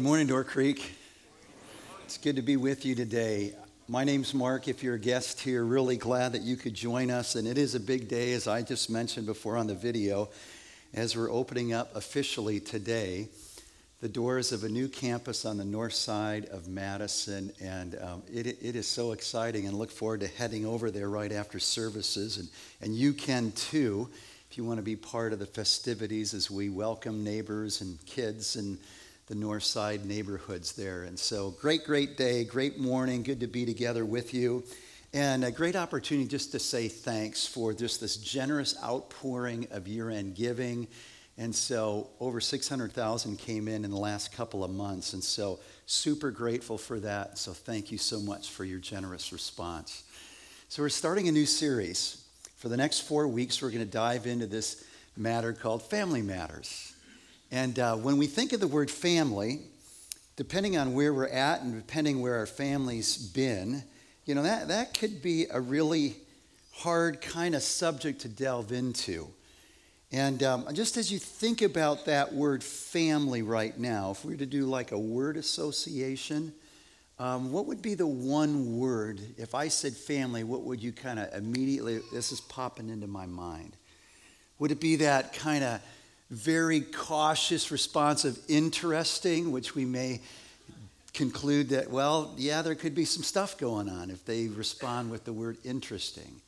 Good morning, Door Creek. It's good to be with you today. My name's Mark. If you're a guest here, really glad that you could join us. And it is a big day, as I just mentioned before on the video, as we're opening up officially today the doors of a new campus on the north side of Madison. And um, it, it is so exciting and look forward to heading over there right after services. And, and you can too, if you want to be part of the festivities as we welcome neighbors and kids and the north side neighborhoods there. And so, great, great day, great morning, good to be together with you. And a great opportunity just to say thanks for just this generous outpouring of year end giving. And so, over 600,000 came in in the last couple of months. And so, super grateful for that. So, thank you so much for your generous response. So, we're starting a new series. For the next four weeks, we're going to dive into this matter called Family Matters. And uh, when we think of the word family, depending on where we're at and depending where our family's been, you know, that, that could be a really hard kind of subject to delve into. And um, just as you think about that word family right now, if we were to do like a word association, um, what would be the one word? If I said family, what would you kind of immediately, this is popping into my mind? Would it be that kind of very cautious response of interesting, which we may conclude that, well, yeah, there could be some stuff going on if they respond with the word interesting.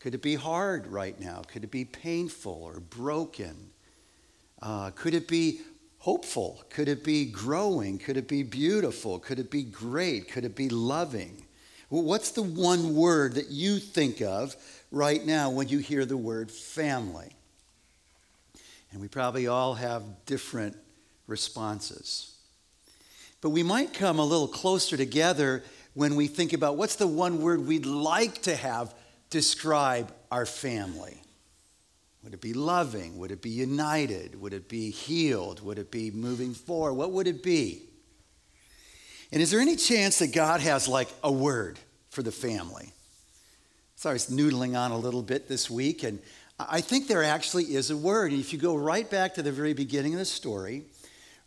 Could it be hard right now? Could it be painful or broken? Uh, could it be hopeful? Could it be growing? Could it be beautiful? Could it be great? Could it be loving? Well, what's the one word that you think of right now when you hear the word family? And we probably all have different responses. But we might come a little closer together when we think about what's the one word we'd like to have describe our family. Would it be loving? Would it be united? Would it be healed? Would it be moving forward? What would it be? And is there any chance that God has like a word for the family? So I was noodling on a little bit this week, and I think there actually is a word. And if you go right back to the very beginning of the story,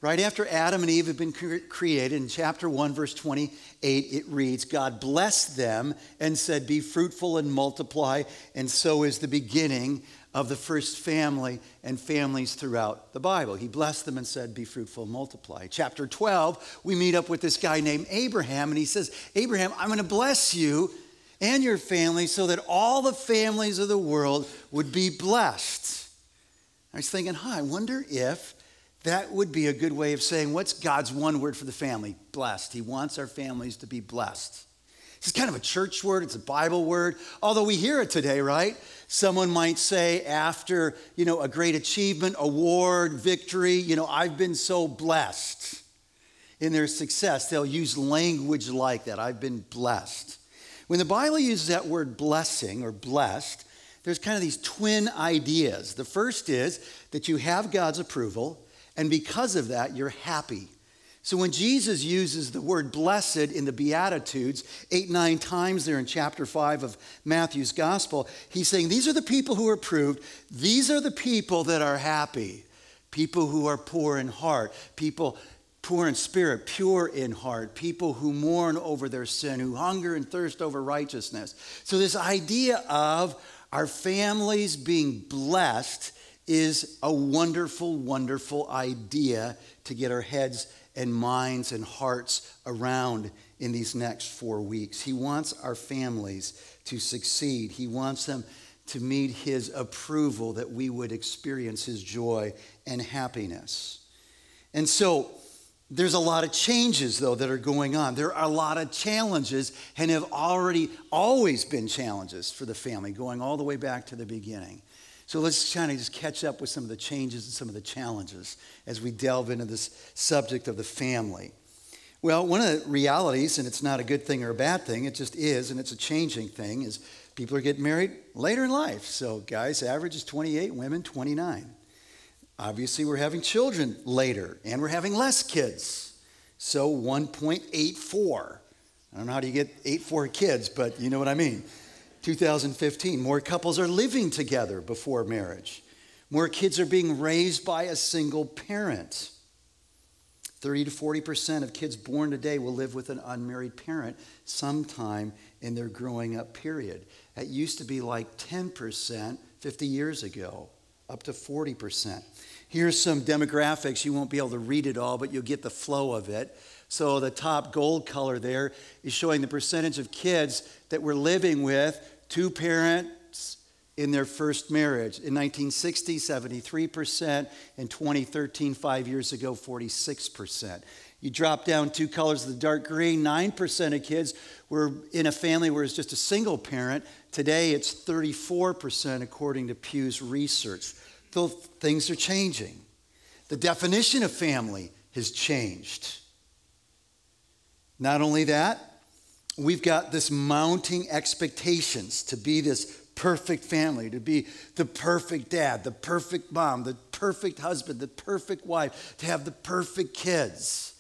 right after Adam and Eve have been created, in chapter 1, verse 28, it reads, God blessed them and said, Be fruitful and multiply. And so is the beginning of the first family and families throughout the Bible. He blessed them and said, Be fruitful and multiply. Chapter 12, we meet up with this guy named Abraham, and he says, Abraham, I'm going to bless you and your family so that all the families of the world would be blessed. I was thinking, huh, I wonder if that would be a good way of saying what's God's one word for the family? Blessed. He wants our families to be blessed. It's kind of a church word, it's a Bible word, although we hear it today, right? Someone might say after, you know, a great achievement, award, victory, you know, I've been so blessed in their success. They'll use language like that. I've been blessed. When the Bible uses that word blessing or blessed, there's kind of these twin ideas. The first is that you have God's approval, and because of that, you're happy. So when Jesus uses the word blessed in the Beatitudes, eight, nine times there in chapter five of Matthew's gospel, he's saying, These are the people who are approved. These are the people that are happy. People who are poor in heart, people poor in spirit, pure in heart, people who mourn over their sin, who hunger and thirst over righteousness. So, this idea of our families being blessed is a wonderful, wonderful idea to get our heads and minds and hearts around in these next four weeks. He wants our families to succeed, He wants them to meet His approval, that we would experience His joy and happiness. And so, there's a lot of changes, though, that are going on. There are a lot of challenges and have already always been challenges for the family, going all the way back to the beginning. So let's kind of just catch up with some of the changes and some of the challenges as we delve into this subject of the family. Well, one of the realities, and it's not a good thing or a bad thing, it just is, and it's a changing thing, is people are getting married later in life. So, guys, average is 28, women 29. Obviously, we're having children later, and we're having less kids. So 1.84. I don't know how do you get 84 kids, but you know what I mean. 2015, more couples are living together before marriage. More kids are being raised by a single parent. 30 to 40% of kids born today will live with an unmarried parent sometime in their growing up period. That used to be like 10% 50 years ago, up to 40%. Here's some demographics. You won't be able to read it all, but you'll get the flow of it. So the top gold color there is showing the percentage of kids that we're living with two parents in their first marriage. In 1960, 73%. In 2013, five years ago, 46%. You drop down two colors of the dark green, 9% of kids were in a family where it's just a single parent. Today, it's 34%, according to Pew's research. Though things are changing. The definition of family has changed. Not only that, we've got this mounting expectations to be this perfect family, to be the perfect dad, the perfect mom, the perfect husband, the perfect wife, to have the perfect kids.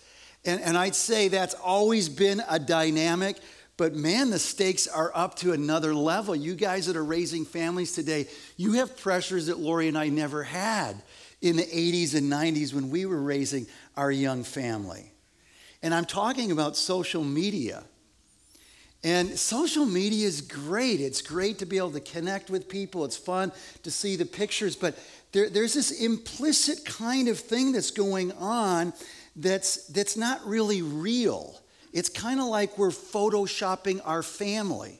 And, and I'd say that's always been a dynamic, but man, the stakes are up to another level. You guys that are raising families today, you have pressures that Lori and I never had in the 80s and 90s when we were raising our young family. And I'm talking about social media. And social media is great. It's great to be able to connect with people. It's fun to see the pictures, but there, there's this implicit kind of thing that's going on that's, that's not really real. It's kind of like we're photoshopping our family.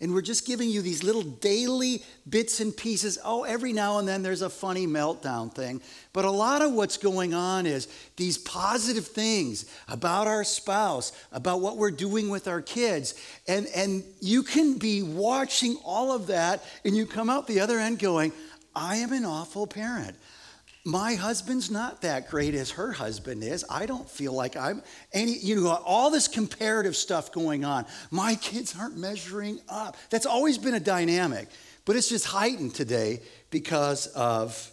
And we're just giving you these little daily bits and pieces. Oh, every now and then there's a funny meltdown thing. But a lot of what's going on is these positive things about our spouse, about what we're doing with our kids. And, and you can be watching all of that and you come out the other end going, I am an awful parent my husband's not that great as her husband is. I don't feel like I'm any, you know, all this comparative stuff going on. My kids aren't measuring up. That's always been a dynamic, but it's just heightened today because of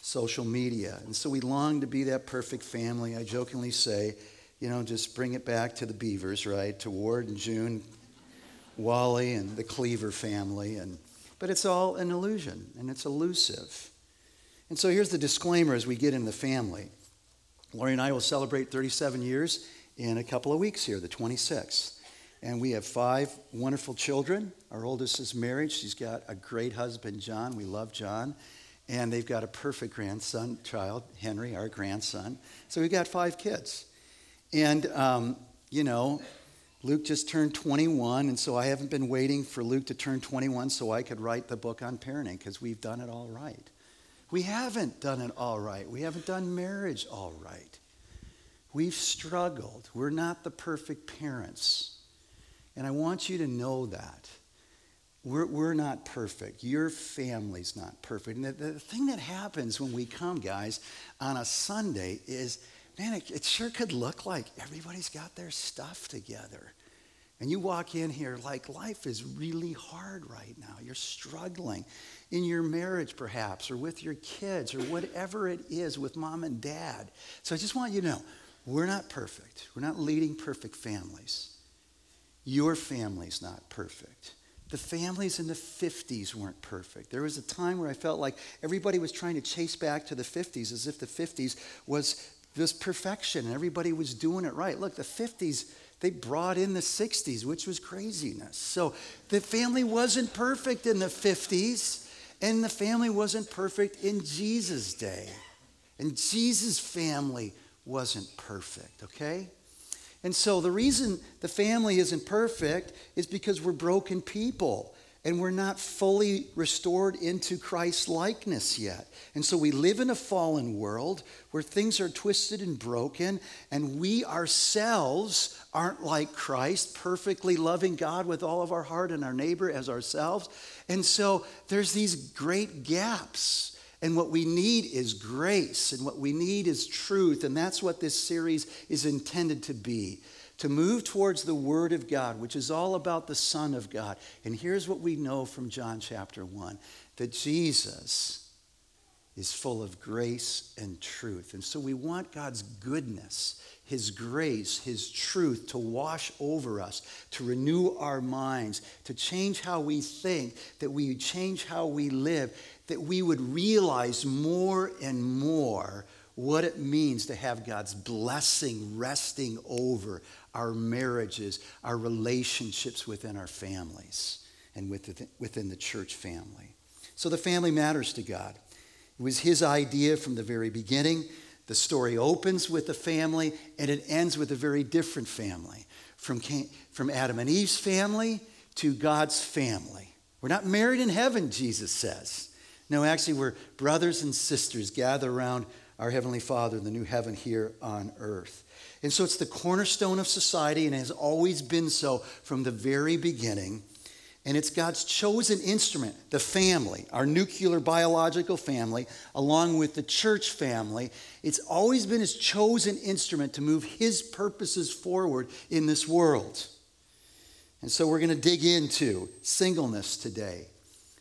social media. And so we long to be that perfect family. I jokingly say, you know, just bring it back to the Beavers, right? To Ward and June, Wally and the Cleaver family. And, but it's all an illusion and it's elusive. And so here's the disclaimer as we get in the family. Lori and I will celebrate 37 years in a couple of weeks here, the 26th. And we have five wonderful children. Our oldest is married. She's got a great husband, John. We love John. And they've got a perfect grandson, child, Henry, our grandson. So we've got five kids. And, um, you know, Luke just turned 21, and so I haven't been waiting for Luke to turn 21 so I could write the book on parenting because we've done it all right. We haven't done it all right. We haven't done marriage all right. We've struggled. We're not the perfect parents. And I want you to know that. We're, we're not perfect. Your family's not perfect. And the, the thing that happens when we come, guys, on a Sunday is, man, it, it sure could look like everybody's got their stuff together. And you walk in here like life is really hard right now. You're struggling in your marriage, perhaps, or with your kids, or whatever it is with mom and dad. So I just want you to know we're not perfect. We're not leading perfect families. Your family's not perfect. The families in the 50s weren't perfect. There was a time where I felt like everybody was trying to chase back to the 50s as if the 50s was this perfection and everybody was doing it right. Look, the 50s, they brought in the 60s, which was craziness. So the family wasn't perfect in the 50s. And the family wasn't perfect in Jesus' day. And Jesus' family wasn't perfect, okay? And so the reason the family isn't perfect is because we're broken people and we're not fully restored into Christ's likeness yet. And so we live in a fallen world where things are twisted and broken, and we ourselves aren't like Christ, perfectly loving God with all of our heart and our neighbor as ourselves. And so there's these great gaps. And what we need is grace, and what we need is truth. And that's what this series is intended to be to move towards the Word of God, which is all about the Son of God. And here's what we know from John chapter 1 that Jesus is full of grace and truth. And so we want God's goodness, His grace, His truth to wash over us, to renew our minds, to change how we think, that we change how we live, that we would realize more and more what it means to have God's blessing resting over our marriages, our relationships within our families, and within, the church family. So the family matters to God. It was his idea from the very beginning. The story opens with the family and it ends with a very different family. From, from Adam and Eve's family to God's family. We're not married in heaven, Jesus says. No, actually, we're brothers and sisters gather around our Heavenly Father the new heaven here on earth. And so it's the cornerstone of society and has always been so from the very beginning. And it's God's chosen instrument, the family, our nuclear biological family, along with the church family. It's always been His chosen instrument to move His purposes forward in this world. And so we're going to dig into singleness today.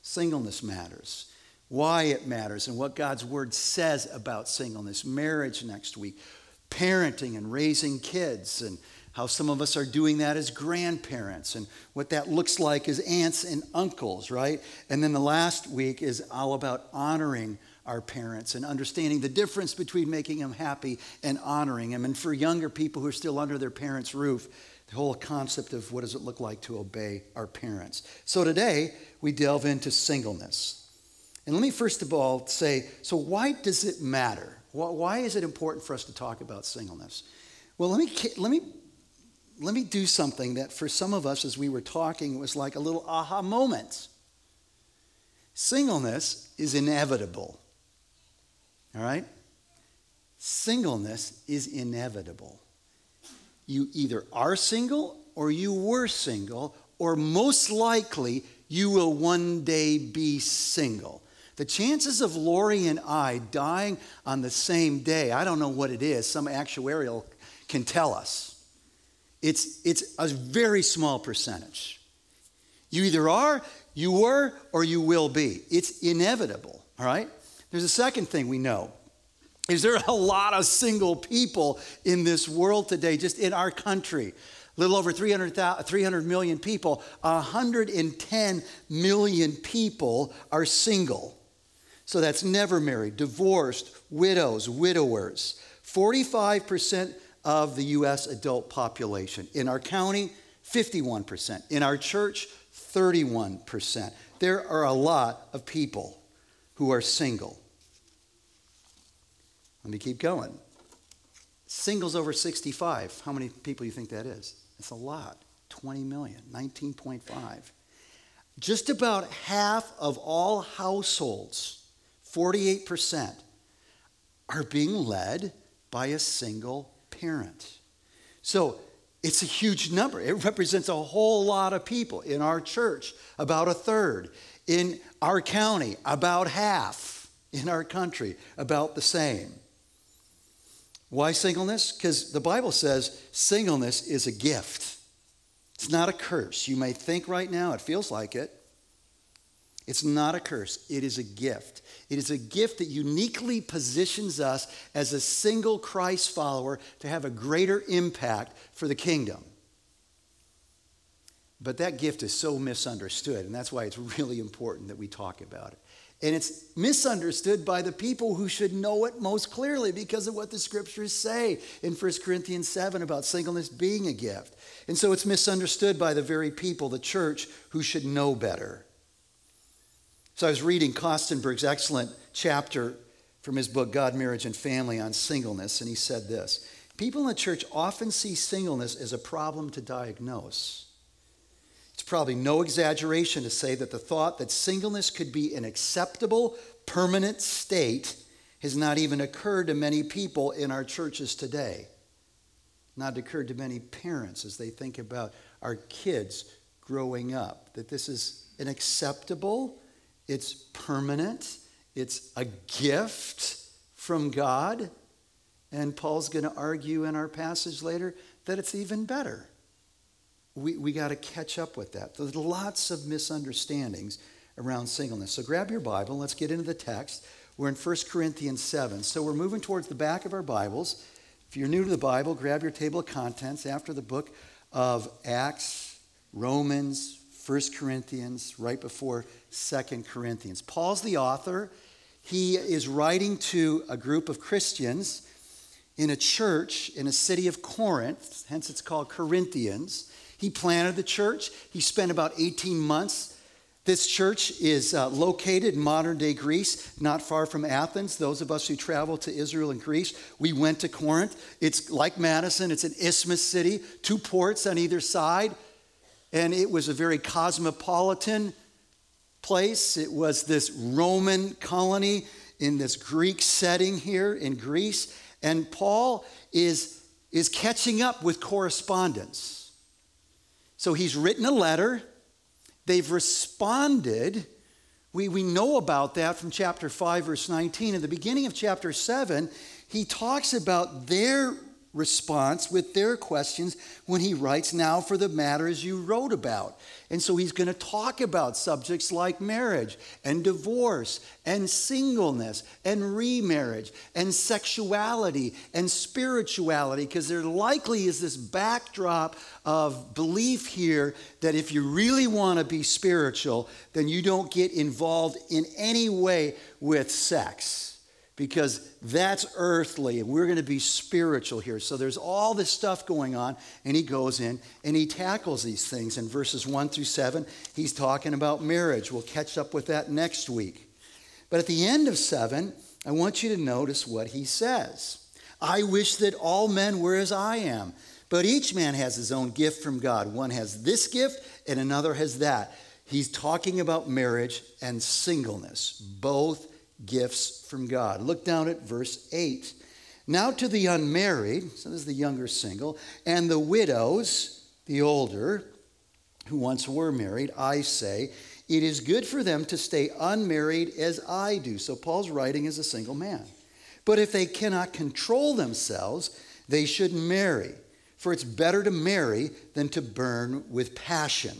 Singleness matters, why it matters, and what God's word says about singleness, marriage next week, parenting and raising kids, and how some of us are doing that as grandparents and what that looks like as aunts and uncles, right? And then the last week is all about honoring our parents and understanding the difference between making them happy and honoring them. And for younger people who are still under their parents' roof, the whole concept of what does it look like to obey our parents. So today, we delve into singleness. And let me first of all say so, why does it matter? Why is it important for us to talk about singleness? Well, let me, let me let me do something that for some of us, as we were talking, was like a little aha moment. Singleness is inevitable. All right? Singleness is inevitable. You either are single or you were single, or most likely you will one day be single. The chances of Lori and I dying on the same day, I don't know what it is, some actuarial can tell us. It's, it's a very small percentage. You either are, you were, or you will be. It's inevitable, all right? There's a second thing we know. Is there a lot of single people in this world today, just in our country? A little over 300, 300 million people, 110 million people are single. So that's never married, divorced, widows, widowers. 45% of the U.S. adult population. In our county, 51%. In our church, 31%. There are a lot of people who are single. Let me keep going. Singles over 65. How many people do you think that is? It's a lot. 20 million, 19.5. Just about half of all households, 48%, are being led by a single parent. So it's a huge number. It represents a whole lot of people. In our church, about a third. In our county, about half. In our country, about the same. Why singleness? Because the Bible says singleness is a gift. It's not a curse. You may think right now it feels like it. It's not a curse, it is a gift. It is a gift that uniquely positions us as a single Christ follower to have a greater impact for the kingdom. But that gift is so misunderstood, and that's why it's really important that we talk about it. And it's misunderstood by the people who should know it most clearly because of what the scriptures say in 1 Corinthians 7 about singleness being a gift. And so it's misunderstood by the very people, the church, who should know better. So I was reading Köstenberger's excellent chapter from his book, God, Marriage, and Family on singleness, and he said this People in the church often see singleness as a problem to diagnose. It's probably no exaggeration to say that the thought that singleness could be an acceptable, permanent state has not even occurred to many people in our churches today. Not occurred to many parents as they think about our kids growing up, that this is an acceptable, it's permanent, it's a gift from God. And Paul's going to argue in our passage later that it's even better. We, we got to catch up with that. There's lots of misunderstandings around singleness. So grab your Bible, let's get into the text. We're in 1 Corinthians 7. So we're moving towards the back of our Bibles. If you're new to the Bible, grab your table of contents after the book of Acts, Romans, 1 Corinthians, right before 2 Corinthians. Paul's the author. he is writing to a group of Christians in a church in a city of Corinth, hence it's called Corinthians. He planted the church. He spent about 18 months. This church is uh, located in modern day Greece, not far from Athens. Those of us who travel to Israel and Greece, we went to Corinth. It's like Madison, it's an isthmus city, two ports on either side. And it was a very cosmopolitan place. It was this Roman colony in this Greek setting here in Greece. And Paul is, is catching up with correspondence. So he's written a letter, they've responded. We, we know about that from chapter 5, verse 19. In the beginning of chapter 7, he talks about their response with their questions when he writes, Now for the matters you wrote about. And so he's going to talk about subjects like marriage and divorce and singleness and remarriage and sexuality and spirituality, because there likely is this backdrop of belief here that if you really want to be spiritual, then you don't get involved in any way with sex because that's earthly and we're going to be spiritual here. So there's all this stuff going on, and he goes in and he tackles these things. In verses 1 through 7, he's talking about marriage. We'll catch up with that next week. But at the end of 7, I want you to notice what he says. I wish that all men were as I am, but each man has his own gift from God. One has this gift, and another has that. He's talking about marriage and singleness, both gifts from God. Look down at verse 8. Now to the unmarried, so this is the younger single, and the widows, the older, who once were married, I say, it is good for them to stay unmarried as I do. So Paul's writing as a single man. But if they cannot control themselves, they should marry. For it's better to marry than to burn with passion.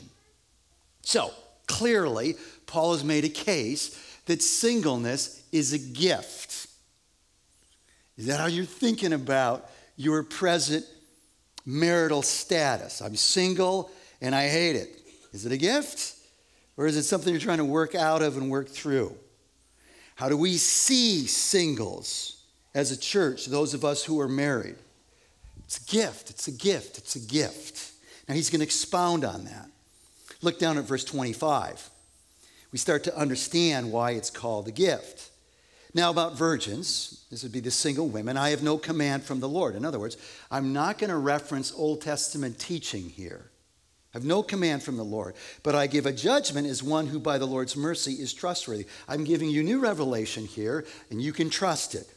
So, clearly, Paul has made a case that singleness is a gift. Is that how you're thinking about your present marital status? I'm single and I hate it. Is it a gift? Or is it something you're trying to work out of and work through? How do we see singles as a church, those of us who are married? It's a gift, it's a gift, it's a gift. Now he's going to expound on that. Look down at verse 25 we start to understand why it's called a gift. Now, about virgins, this would be the single women, I have no command from the Lord. In other words, I'm not going to reference Old Testament teaching here. I have no command from the Lord, but I give a judgment as one who by the Lord's mercy is trustworthy. I'm giving you new revelation here, and you can trust it.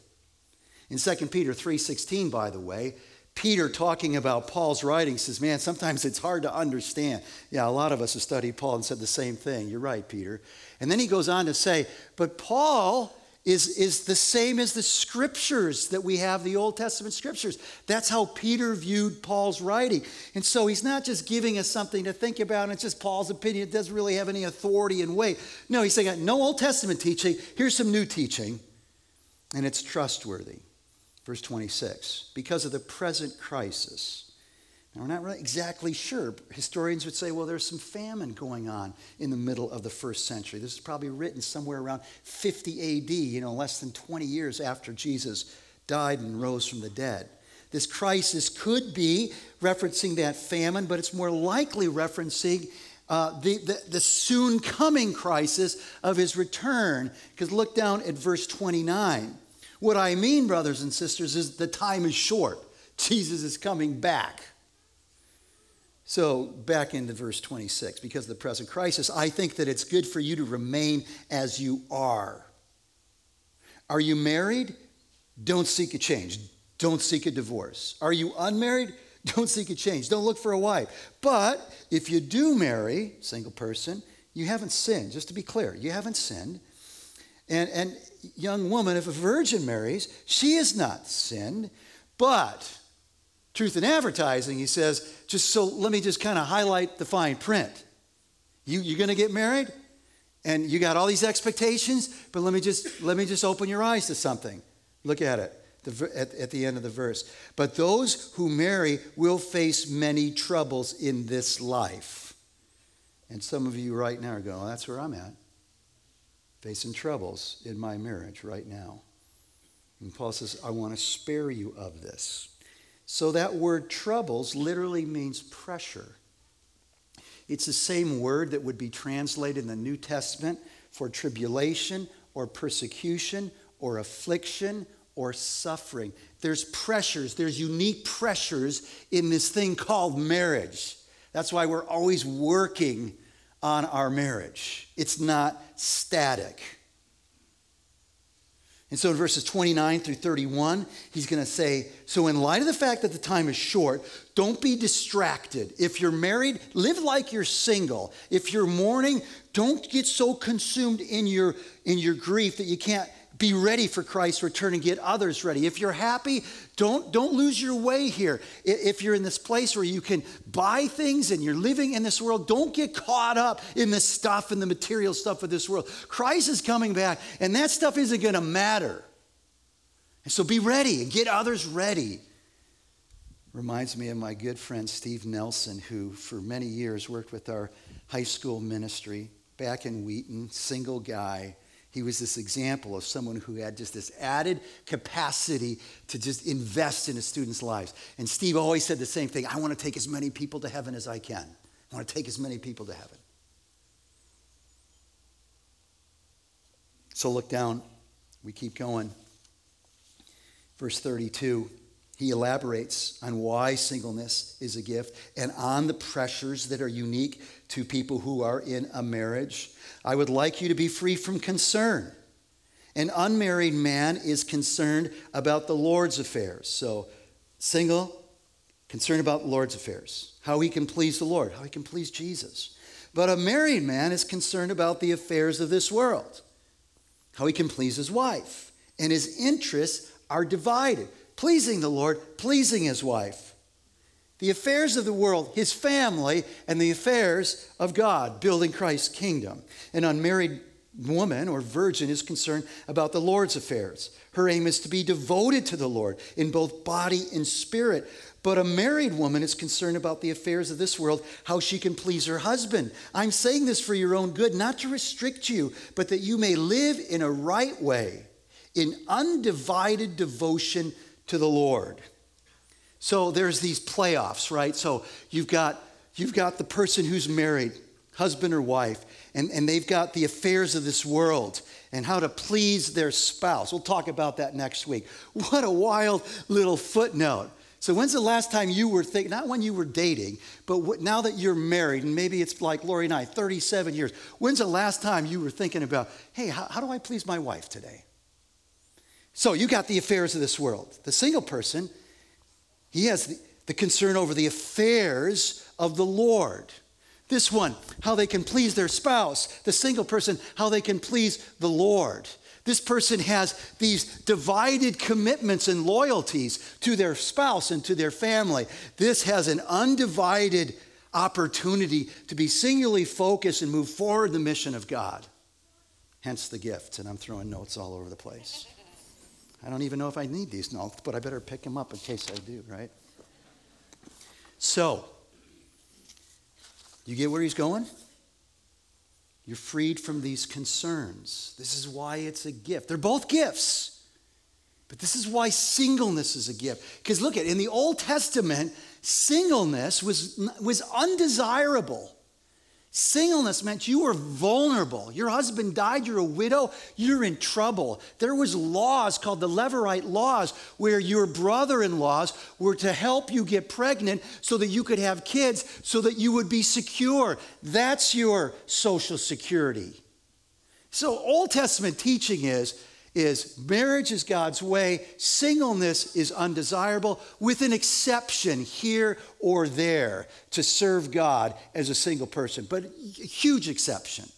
In 2 Peter 3:16, by the way, Peter talking about Paul's writing says, Man, sometimes it's hard to understand. Yeah, a lot of us have studied Paul and said the same thing. You're right, Peter. And then he goes on to say, But Paul is, is the same as the scriptures that we have, the Old Testament scriptures. That's how Peter viewed Paul's writing. And so he's not just giving us something to think about, it's just Paul's opinion. It doesn't really have any authority and weight. No, he's saying, No Old Testament teaching. Here's some new teaching, and it's trustworthy. Verse 26 because of the present crisis. Now, we're not really exactly sure. Historians would say, well, there's some famine going on in the middle of the first century. This is probably written somewhere around 50 AD, you know, less than 20 years after Jesus died and rose from the dead. This crisis could be referencing that famine, but it's more likely referencing uh, the, the, the soon coming crisis of his return. Because look down at verse 29. What I mean, brothers and sisters, is the time is short. Jesus is coming back. So, back into verse 26, because of the present crisis, I think that it's good for you to remain as you are. Are you married? Don't seek a change. Don't seek a divorce. Are you unmarried? Don't seek a change. Don't look for a wife. But if you do marry, single person, you haven't sinned. Just to be clear, you haven't sinned. And, and young woman, if a virgin marries, she is not sinned. But, truth in advertising, he says, just so let me just kind of highlight the fine print. You, you're going to get married, and you got all these expectations, but let me just, let me just open your eyes to something. Look at it. The, at, at the end of the verse. But those who marry will face many troubles in this life. And some of you right now are going, well, that's where I'm at facing troubles in my marriage right now. And Paul says, I want to spare you of this. So that word troubles literally means pressure. It's the same word that would be translated in the New Testament for tribulation or persecution or affliction or suffering. There's pressures, there's unique pressures in this thing called marriage. That's why we're always working on our marriage, it's not static. And so in verses 29 through 31, he's going to say, So, in light of the fact that the time is short, don't be distracted. If you're married, live like you're single. If you're mourning, don't get so consumed in your, in your grief that you can't be ready for Christ's return and get others ready. If you're happy, don't, don't lose your way here. If you're in this place where you can buy things and you're living in this world, don't get caught up in the stuff and the material stuff of this world. Christ is coming back, and that stuff isn't going to matter. And so be ready and get others ready. Reminds me of my good friend Steve Nelson, who for many years worked with our high school ministry back in Wheaton, single guy he was this example of someone who had just this added capacity to just invest in a student's lives. And Steve always said the same thing I want to take as many people to heaven as I can. I want to take as many people to heaven. So look down. We keep going. Verse 32. He elaborates on why singleness is a gift and on the pressures that are unique to people who are in a marriage. I would like you to be free from concern. An unmarried man is concerned about the Lord's affairs. So, single, concerned about the Lord's affairs, how he can please the Lord, how he can please Jesus. But a married man is concerned about the affairs of this world, how he can please his wife. And his interests are divided pleasing the Lord, pleasing his wife. The affairs of the world, his family, and the affairs of God, building Christ's kingdom. An unmarried woman or virgin is concerned about the Lord's affairs. Her aim is to be devoted to the Lord in both body and spirit. But a married woman is concerned about the affairs of this world, how she can please her husband. I'm saying this for your own good, not to restrict you, but that you may live in a right way, in undivided devotion to the Lord. So there's these playoffs, right? So you've got you've got the person who's married, husband or wife, and, and they've got the affairs of this world and how to please their spouse. We'll talk about that next week. What a wild little footnote. So, when's the last time you were thinking, not when you were dating, but now that you're married, and maybe it's like Lori and I, 37 years, when's the last time you were thinking about, hey, how, how do I please my wife today? So you got the affairs of this world. The single person, he has the, the concern over the affairs of the Lord. This one, how they can please their spouse. The single person, how they can please the Lord. This person has these divided commitments and loyalties to their spouse and to their family. This has an undivided opportunity to be singularly focused and move forward the mission of God. Hence the gift. And I'm throwing notes all over the place. I don't even know if I need these notes, but I better pick them up in case I do, right? So, you get where he's going? You're freed from these concerns. This is why it's a gift. They're both gifts. But this is why singleness is a gift. Because look at in the Old Testament, singleness was, was undesirable. Singleness meant you were vulnerable. Your husband died, you're a widow, you're in trouble. There was laws called the Levirate laws where your brother-in-laws were to help you get pregnant so that you could have kids so that you would be secure. That's your social security. So Old Testament teaching is is marriage is God's way, singleness is undesirable, with an exception here or there to serve God as a single person, but a huge exception.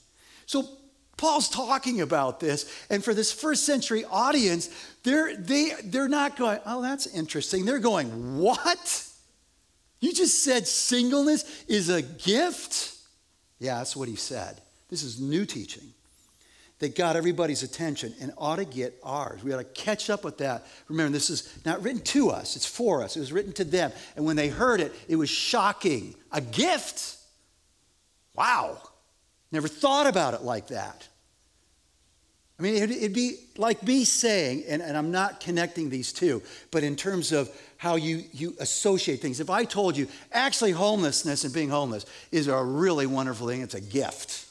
So Paul's talking about this, and for this first century audience, they're, they, they're not going, oh, that's interesting. They're going, what? You just said singleness is a gift? Yeah, that's what he said. This is new teaching that got everybody's attention and ought to get ours. We ought to catch up with that. Remember, this is not written to us, it's for us. It was written to them. And when they heard it, it was shocking. A gift? Wow. Never thought about it like that. I mean, it'd, be like me saying, and, and I'm not connecting these two, but in terms of how you, you associate things. If I told you, actually, homelessness and being homeless is a really wonderful thing, it's a gift.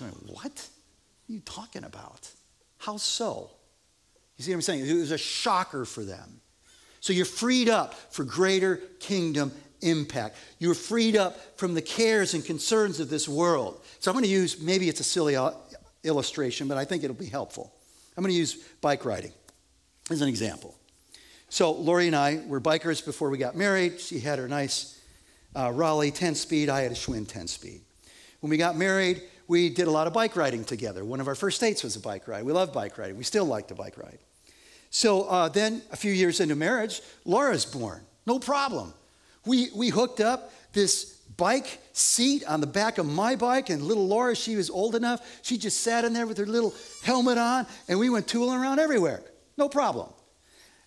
Like, what are you talking about? How so? You see what I'm saying? It was a shocker for them. So you're freed up for greater kingdom impact. You're freed up from the cares and concerns of this world. So I'm going to use, maybe it's a silly illustration, but I think it'll be helpful. I'm going to use bike riding as an example. So Lori and I were bikers before we got married. She had her nice uh, Raleigh 10 speed, I had a Schwinn 10 speed. When we got married, we did a lot of bike riding together. One of our first dates was a bike ride. We love bike riding. We still like to bike ride. So uh, then, a few years into marriage, Laura's born. No problem. We, we hooked up this bike seat on the back of my bike, and little Laura, she was old enough, she just sat in there with her little helmet on, and we went tooling around everywhere. No problem.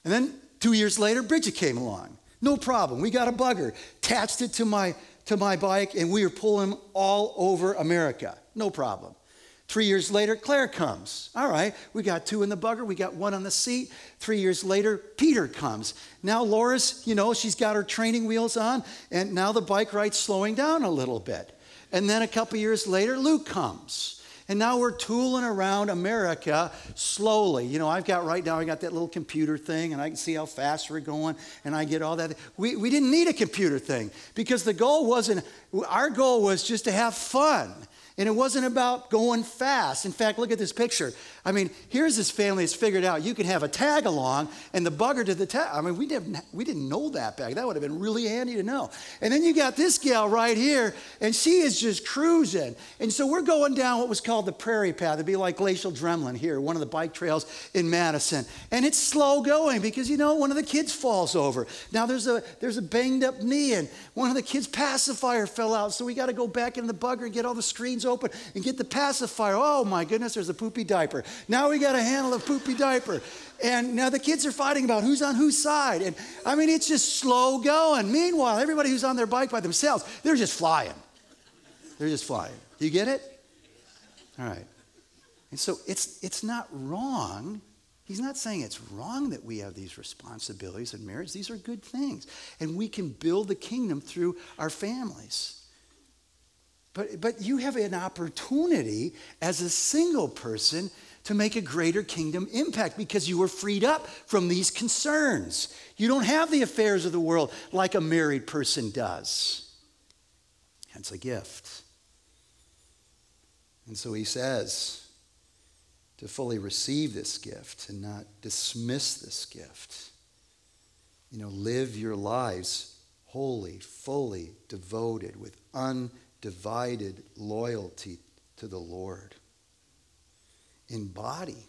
And then two years later, Bridget came along. No problem. We got a bugger, attached it to my, to my bike, and we were pulling all over America. No problem. Three years later, Claire comes. All right, we got two in the bugger, we got one on the seat. Three years later, Peter comes. Now, Laura's, you know, she's got her training wheels on, and now the bike ride's slowing down a little bit. And then a couple years later, Luke comes. And now we're tooling around America slowly. You know, I've got right now, I got that little computer thing, and I can see how fast we're going, and I get all that. We, we didn't need a computer thing because the goal wasn't, our goal was just to have fun. And it wasn't about going fast. In fact, look at this picture. I mean, here's this family that's figured out you can have a tag along and the bugger to the tag. I mean, we didn't, we didn't know that back. That would have been really handy to know. And then you got this gal right here, and she is just cruising. And so we're going down what was called the prairie path. It'd be like Glacial Drumlin here, one of the bike trails in Madison. And it's slow going because, you know, one of the kids falls over. Now there's a, there's a banged up knee, and one of the kids' pacifier fell out. So we got to go back in the bugger and get all the screens open and get the pacifier. Oh my goodness, there's a poopy diaper. Now we got to handle a poopy diaper. And now the kids are fighting about who's on whose side. And I mean, it's just slow going. Meanwhile, everybody who's on their bike by themselves, they're just flying. They're just flying. You get it? All right. And so it's, it's not wrong. He's not saying it's wrong that we have these responsibilities in marriage. These are good things. And we can build the kingdom through our families. But, but you have an opportunity as a single person to make a greater kingdom impact because you were freed up from these concerns. You don't have the affairs of the world like a married person does. It's a gift. And so he says to fully receive this gift and not dismiss this gift. You know, live your lives wholly, fully devoted with undivided loyalty to the Lord in body,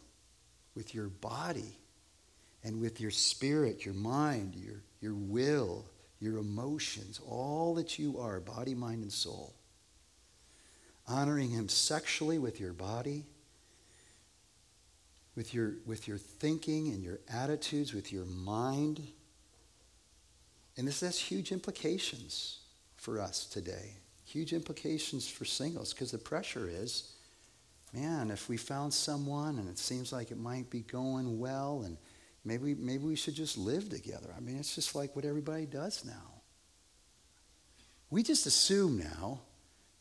with your body, and with your spirit, your mind, your, your will, your emotions, all that you are, body, mind, and soul. Honoring Him sexually with your body, with your, with your thinking and your attitudes, with your mind. And this has huge implications for us today. Huge implications for singles because the pressure is man, if we found someone and it seems like it might be going well, and maybe, maybe we should just live together. I mean, it's just like what everybody does now. We just assume now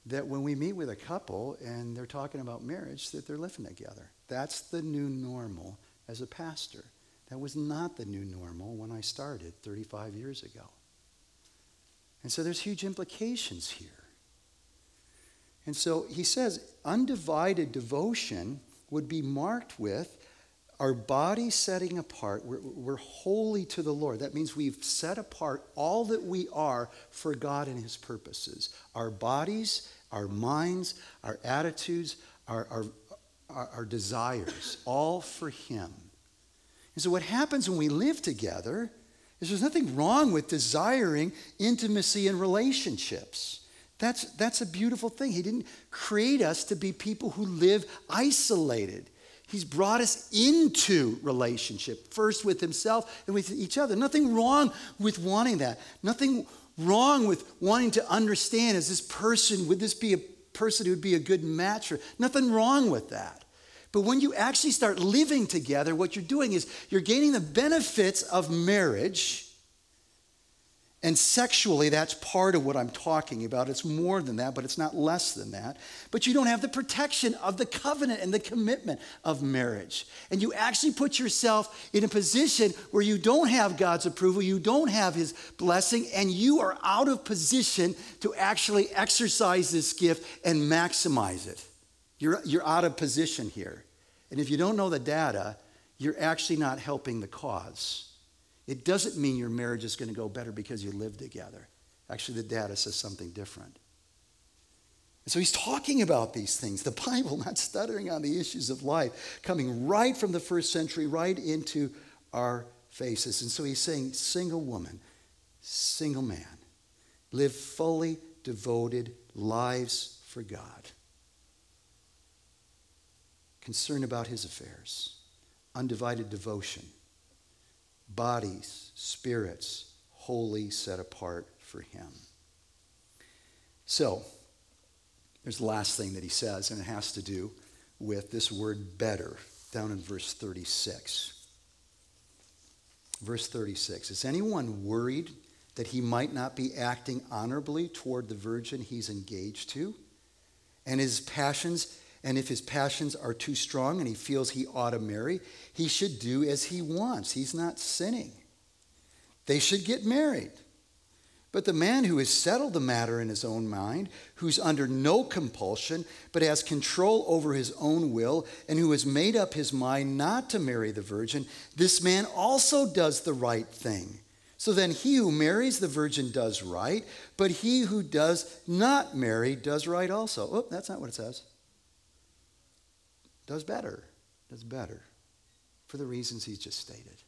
that when we meet with a couple and they're talking about marriage, that they're living together. That's the new normal as a pastor. That was not the new normal when I started 35 years ago. And so there's huge implications here. And so he says undivided devotion would be marked with our body setting apart. We're, we're, holy to the Lord. That means we've set apart all that we are for God and His purposes our bodies, our minds, our attitudes, our, our, our, our desires, all for Him. And so, what happens when we live together is there's nothing wrong with desiring intimacy and relationships. That's, that's a beautiful thing. He didn't create us to be people who live isolated. He's brought us into relationship, first with himself and with each other. Nothing wrong with wanting that. Nothing wrong with wanting to understand is this person, would this be a person who'd be a good match for? Nothing wrong with that. But when you actually start living together, what you're doing is you're gaining the benefits of marriage. And sexually, that's part of what I'm talking about. It's more than that, but it's not less than that. But you don't have the protection of the covenant and the commitment of marriage. And you actually put yourself in a position where you don't have God's approval, you don't have His blessing, and you are out of position to actually exercise this gift and maximize it. You're, you're out of position here. And if you don't know the data, you're actually not helping the cause. It doesn't mean your marriage is going to go better because you live together. Actually, the data says something different. so he's talking about these things. The Bible, not stuttering on the issues of life, coming right from the first century, right into our faces. And so he's saying, single woman, single man, live fully devoted lives for God concern about his affairs, undivided devotion, bodies, spirits, wholly set apart for him. So, there's the last thing that he says, and it has to do with this word better, down in verse 36. Verse 36 Is anyone worried that he might not be acting honorably toward the virgin he's engaged to? And his passions and if his passions are too strong and he feels he ought to marry, he should do as he wants. He's not sinning. They should get married. But the man who has settled the matter in his own mind, who's under no compulsion, but has control over his own will, and who has made up his mind not to marry the virgin, this man also does the right thing. So then he who marries the virgin does right, but he who does not marry does right also. Oh, that's not what it says does better, does better for the reasons he's just stated.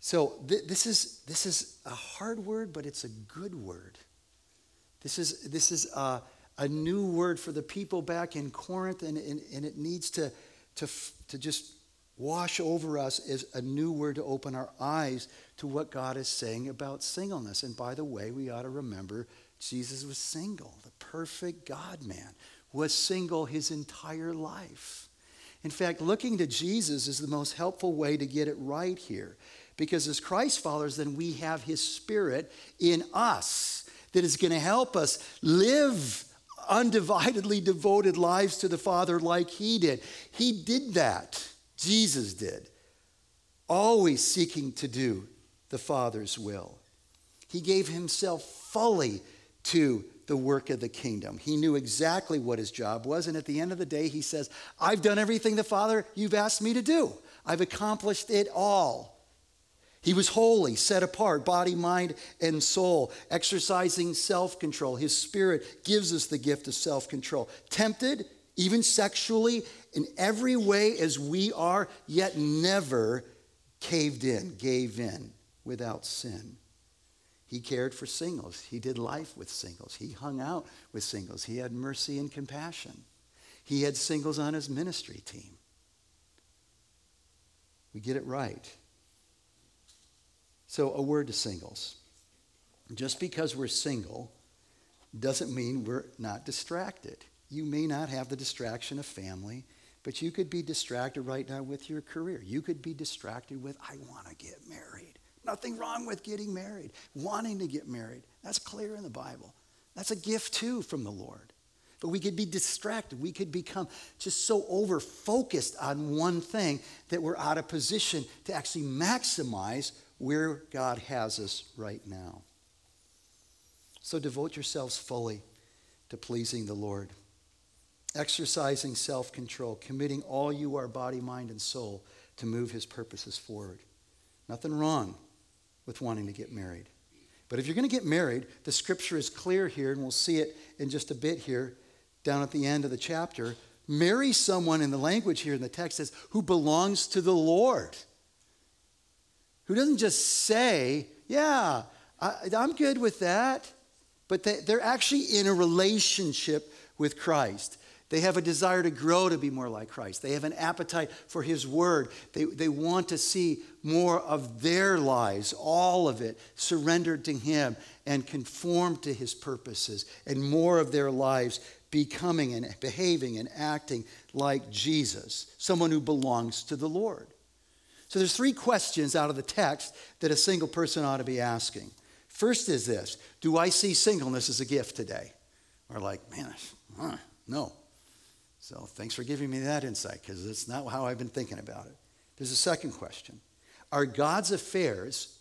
So th- this, is, this is a hard word, but it's a good word. This is, this is a, a new word for the people back in Corinth, and, and, and it needs to, to, f- to just wash over us as a new word to open our eyes to what God is saying about singleness. And by the way, we ought to remember Jesus was single, the perfect God man was single his entire life. In fact, looking to Jesus is the most helpful way to get it right here. Because as Christ followers, then we have his spirit in us that is going to help us live undividedly devoted lives to the Father like he did. He did that. Jesus did. Always seeking to do the Father's will. He gave himself fully to the work of the kingdom. He knew exactly what his job was. And at the end of the day, he says, I've done everything the Father you've asked me to do, I've accomplished it all. He was holy, set apart, body, mind, and soul, exercising self control. His spirit gives us the gift of self control. Tempted, even sexually, in every way as we are, yet never caved in, gave in without sin. He cared for singles. He did life with singles. He hung out with singles. He had mercy and compassion. He had singles on his ministry team. We get it right. So, a word to singles. Just because we're single doesn't mean we're not distracted. You may not have the distraction of family, but you could be distracted right now with your career. You could be distracted with, I want to get married. Nothing wrong with getting married, wanting to get married. That's clear in the Bible. That's a gift too from the Lord. But we could be distracted. We could become just so over focused on one thing that we're out of position to actually maximize where God has us right now. So devote yourselves fully to pleasing the Lord, exercising self control, committing all you are, body, mind, and soul, to move his purposes forward. Nothing wrong with wanting to get married. But if you're going to get married, the scripture is clear here, and we'll see it in just a bit here, down at the end of the chapter. Marry someone in the language here in the text says, who belongs to the Lord. Who doesn't just say, yeah, I, am good with that, but they, they're actually in a relationship with Christ. They have a desire to grow to be more like Christ. They have an appetite for His Word. They, they want to see more of their lives, all of it, surrendered to Him and conformed to His purposes, and more of their lives becoming and behaving and acting like Jesus, someone who belongs to the Lord. So there's three questions out of the text that a single person ought to be asking. First is this Do I see singleness as a gift today? Or like, man, huh, no. So thanks for giving me that insight because it's not how I've been thinking about it. There's a second question Are God's affairs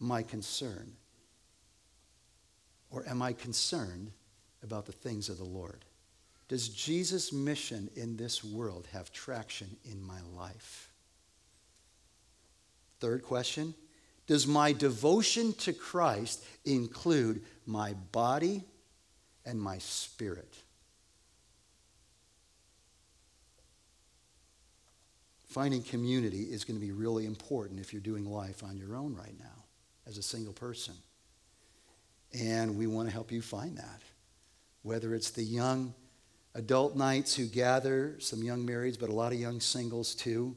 my concern? Or am I concerned about the things of the Lord? Does Jesus' mission in this world have traction in my life? Third question Does my devotion to Christ include my body and my spirit? Finding community is going to be really important if you're doing life on your own right now as a single person. And we want to help you find that. Whether it's the young adult nights who gather, some young marrieds, but a lot of young singles too,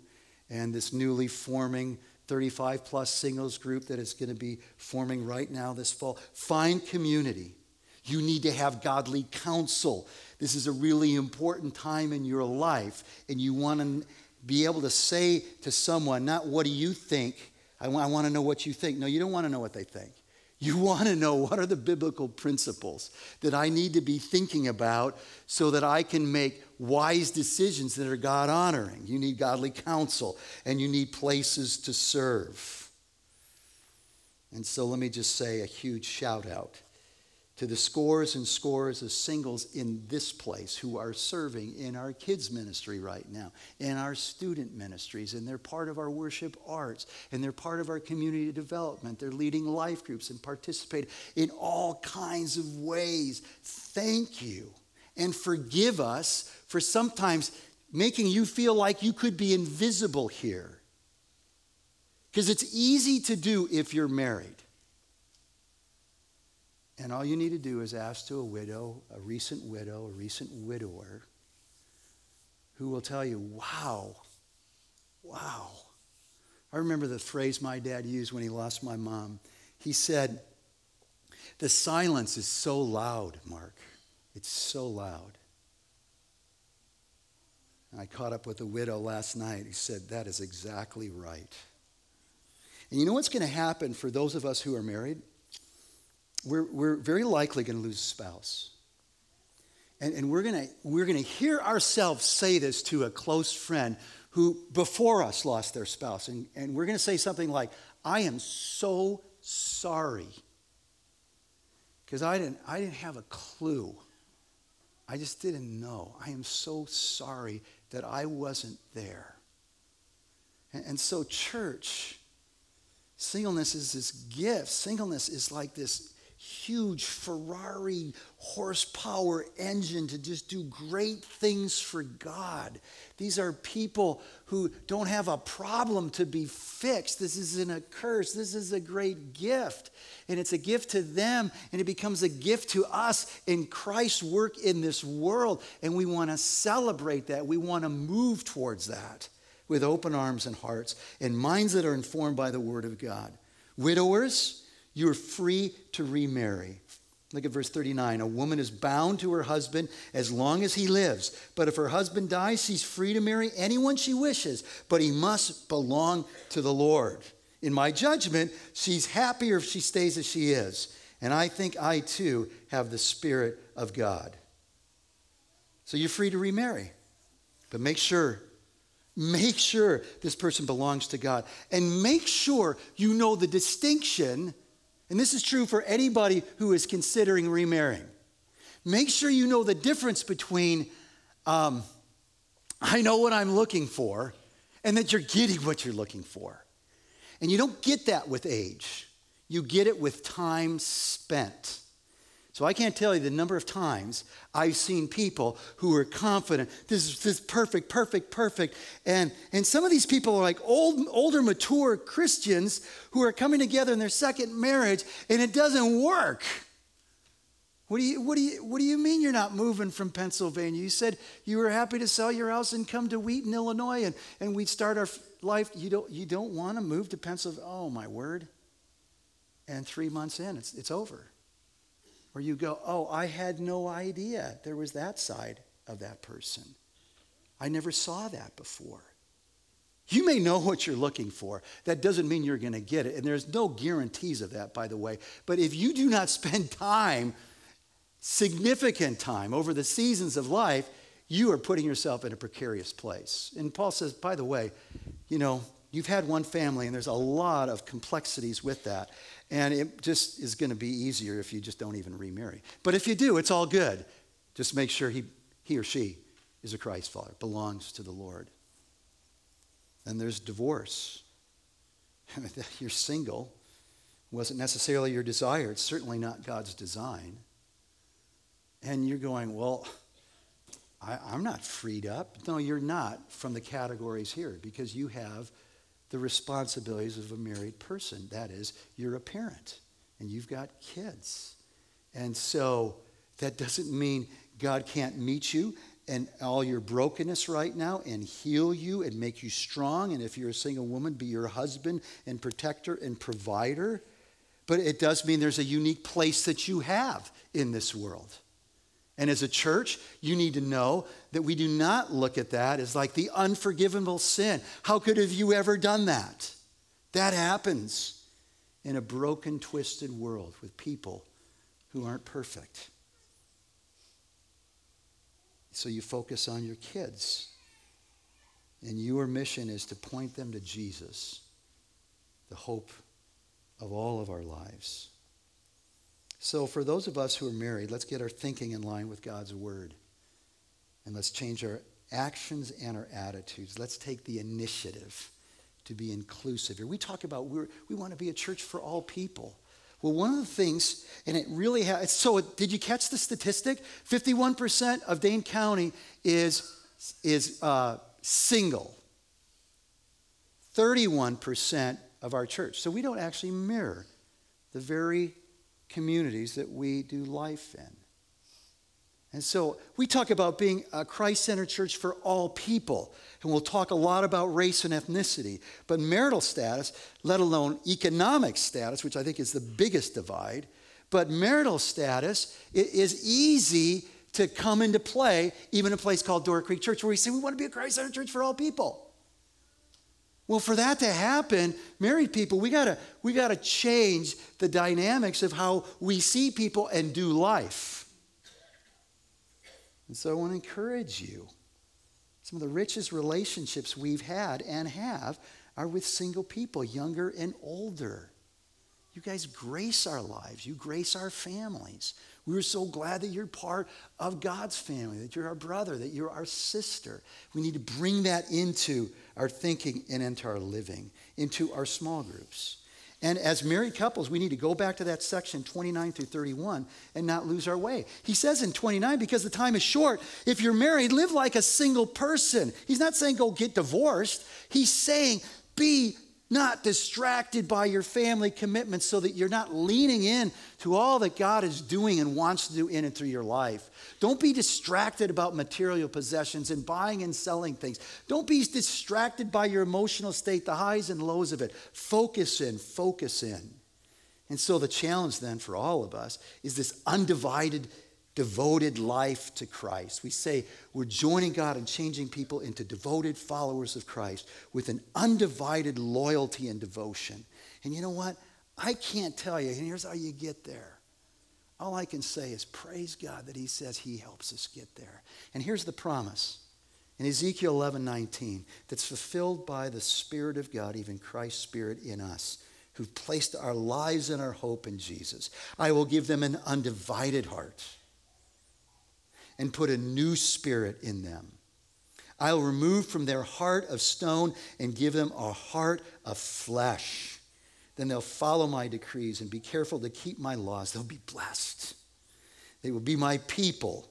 and this newly forming 35 plus singles group that is going to be forming right now this fall. Find community. You need to have godly counsel. This is a really important time in your life, and you want to be able to say to someone, not what do you think? I want, want to know what you think. No, you don't want to know what they think. You want to know what are the biblical principles that I need to be thinking about so that I can make wise decisions that are God honoring. You need godly counsel and you need places to serve. And so let me just say a huge shout out to the scores and scores of singles in this place who are serving in our kids' ministry right now, in our student ministries, and they're part of our worship arts, and they're part of our community development. They're leading life groups and participate in all kinds of ways. Thank you. And forgive us for sometimes making you feel like you could be invisible here. Because it's easy to do if you're married. And all you need to do is ask to a widow, a recent widow, a recent widower, who will tell you, wow, wow. I remember the phrase my dad used when he lost my mom. He said, The silence is so loud, Mark. It's so loud. And I caught up with a widow last night who said, That is exactly right. And you know what's going to happen for those of us who are married? We're, we're very likely going to lose a spouse. And, and we're going we're going to hear ourselves say this to a close friend who before us lost their spouse. And, and we're going to say something like, I am so sorry. Because I didn't, I didn't have a clue. I just didn't know. I am so sorry that I wasn't there. And, and so, church, singleness is this gift. Singleness is like this huge Ferrari horsepower engine to just do great things for God. These are people who don't have a problem to be fixed. This isn't a curse. This is a great gift. And it's a gift to them, and it becomes a gift to us in Christ's work in this world. And we want to celebrate that. We want to move towards that with open arms and hearts and minds that are informed by the Word of God. Widowers, you're free to remarry. Look at verse 39. A woman is bound to her husband as long as he lives. But if her husband dies, she's free to marry anyone she wishes, but he must belong to the Lord. In my judgment, she's happier if she stays as she is. And I think I too have the Spirit of God. So you're free to remarry. But make sure, make sure this person belongs to God. And make sure you know the distinction and this is true for anybody who is considering remarrying. Make sure you know the difference between um, I know what I'm looking for and that you're getting what you're looking for. And you don't get that with age, you get it with time spent. So I can't tell you the number of times I've seen people who are confident, this is, this is perfect, perfect, perfect. And, and some of these people are like old, older, mature Christians who are coming together in their second marriage and it doesn't work. What do, you, what, do you, what do you mean you're not moving from Pennsylvania? You said you were happy to sell your house and come to Wheaton, Illinois, and, and we'd start our life. You don't, you don't want to move to Pennsylvania? Oh, my word. And three months in, it's, it's over. Or you go, oh, I had no idea there was that side of that person. I never saw that before. You may know what you're looking for. That doesn't mean you're going to get it. And there's no guarantees of that, by the way. But if you do not spend time significant time over the seasons of life, you are putting yourself in a precarious place. And Paul says, by the way, you know, you've had one family and there's a lot of complexities with that. And it just is going to be easier if you just don't even remarry. But if you do, it's all good. Just make sure he, he or she is a Christ follower, belongs to the Lord. And there's divorce. You're single. wasn't necessarily your desire. It's certainly not God's design and you're going, well, I, am not freed up. No, you're not from the categories here because you have the responsibilities of a married person. That is, you're a parent and you've got kids. And so that doesn't mean God can't meet you and all your brokenness right now and heal you and make you strong. And if you're a single woman, be your husband and protector and provider. But it does mean there's a unique place that you have in this world. And as a church, you need to know that we do not look at that as like the unforgivable sin. How could have you ever done that? That happens in a broken, twisted world with people who aren't perfect. So you focus on your kids. And your mission is to point them to Jesus, the hope of all of our lives. So, for those of us who are married, let's get our thinking in line with God's word. And let's change our actions and our attitudes. Let's take the initiative to be inclusive here. We talk about we we want to be a church for all people. Well, one of the things, and it really has, so did you catch the statistic? 51% of Dane County is, is uh, single. 31% of our church. So we don't actually mirror the very communities that we do life in. And so we talk about being a Christ centered church for all people. And we'll talk a lot about race and ethnicity. But marital status, let alone economic status, which I think is the biggest divide, but marital status is easy to come into play, even a place called Door Creek Church, where we say we want to be a Christ centered church for all people. Well, for that to happen, married people, we gotta, we gotta change the dynamics of how we see people and do life. And so I want to encourage you. Some of the richest relationships we've had and have are with single people, younger and older. You guys grace our lives, you grace our families. We are so glad that you're part of God's family, that you're our brother, that you're our sister. We need to bring that into our thinking and into our living, into our small groups. And as married couples, we need to go back to that section 29 through 31 and not lose our way. He says in 29, because the time is short, if you're married, live like a single person. He's not saying go get divorced. He's saying be not distracted by your family commitments so that you're not leaning in to all that God is doing and wants to do in and through your life. Don't be distracted about material possessions and buying and selling things. Don't be distracted by your emotional state, the highs and lows of it. Focus in, focus in. And so the challenge then for all of us is this undivided devoted life to Christ. We say we're joining God and changing people into devoted followers of Christ with an undivided loyalty and devotion. And you know what? I can't tell you, and here's how you get there. All I can say is praise God that He says He helps us get there. And here's the promise in Ezekiel 11 19 that's fulfilled by the Spirit of God, even Christ's Spirit in us, who've placed our lives and our hope in Jesus. I will give them an undivided heart and put a new spirit in them. I'll remove from their heart of stone and give them a heart of flesh. Then they'll follow my decrees and be careful to keep my laws. They'll be blessed. They will be my people,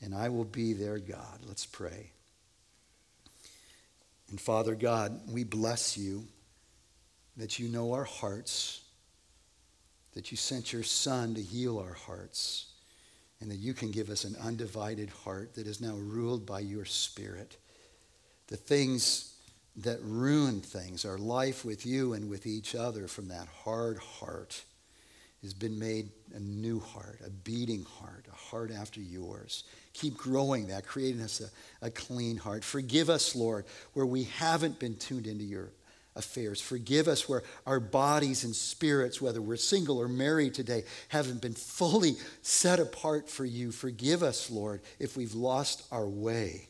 and I will be their God. Let's pray. And Father God, we bless you that you know our hearts, that you sent your Son to heal our hearts and that you can give us an undivided heart that is now ruled by your Spirit. The things that ruin things, our life with you and with each other from that hard heart, has been made a new heart, a beating heart, a heart after yours. Keep growing that, creating us a, a clean heart. Forgive us, Lord, where we haven't been tuned into your affairs. Forgive us where our bodies and spirits, whether we're single or married today, haven't been fully set apart for you. Forgive us, Lord, if we've lost our way.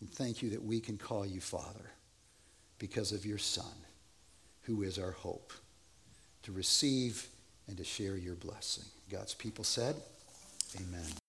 And thank you that we can call you Father because of your Son, who is our hope, to receive and to share your blessing. God's people said, Amen.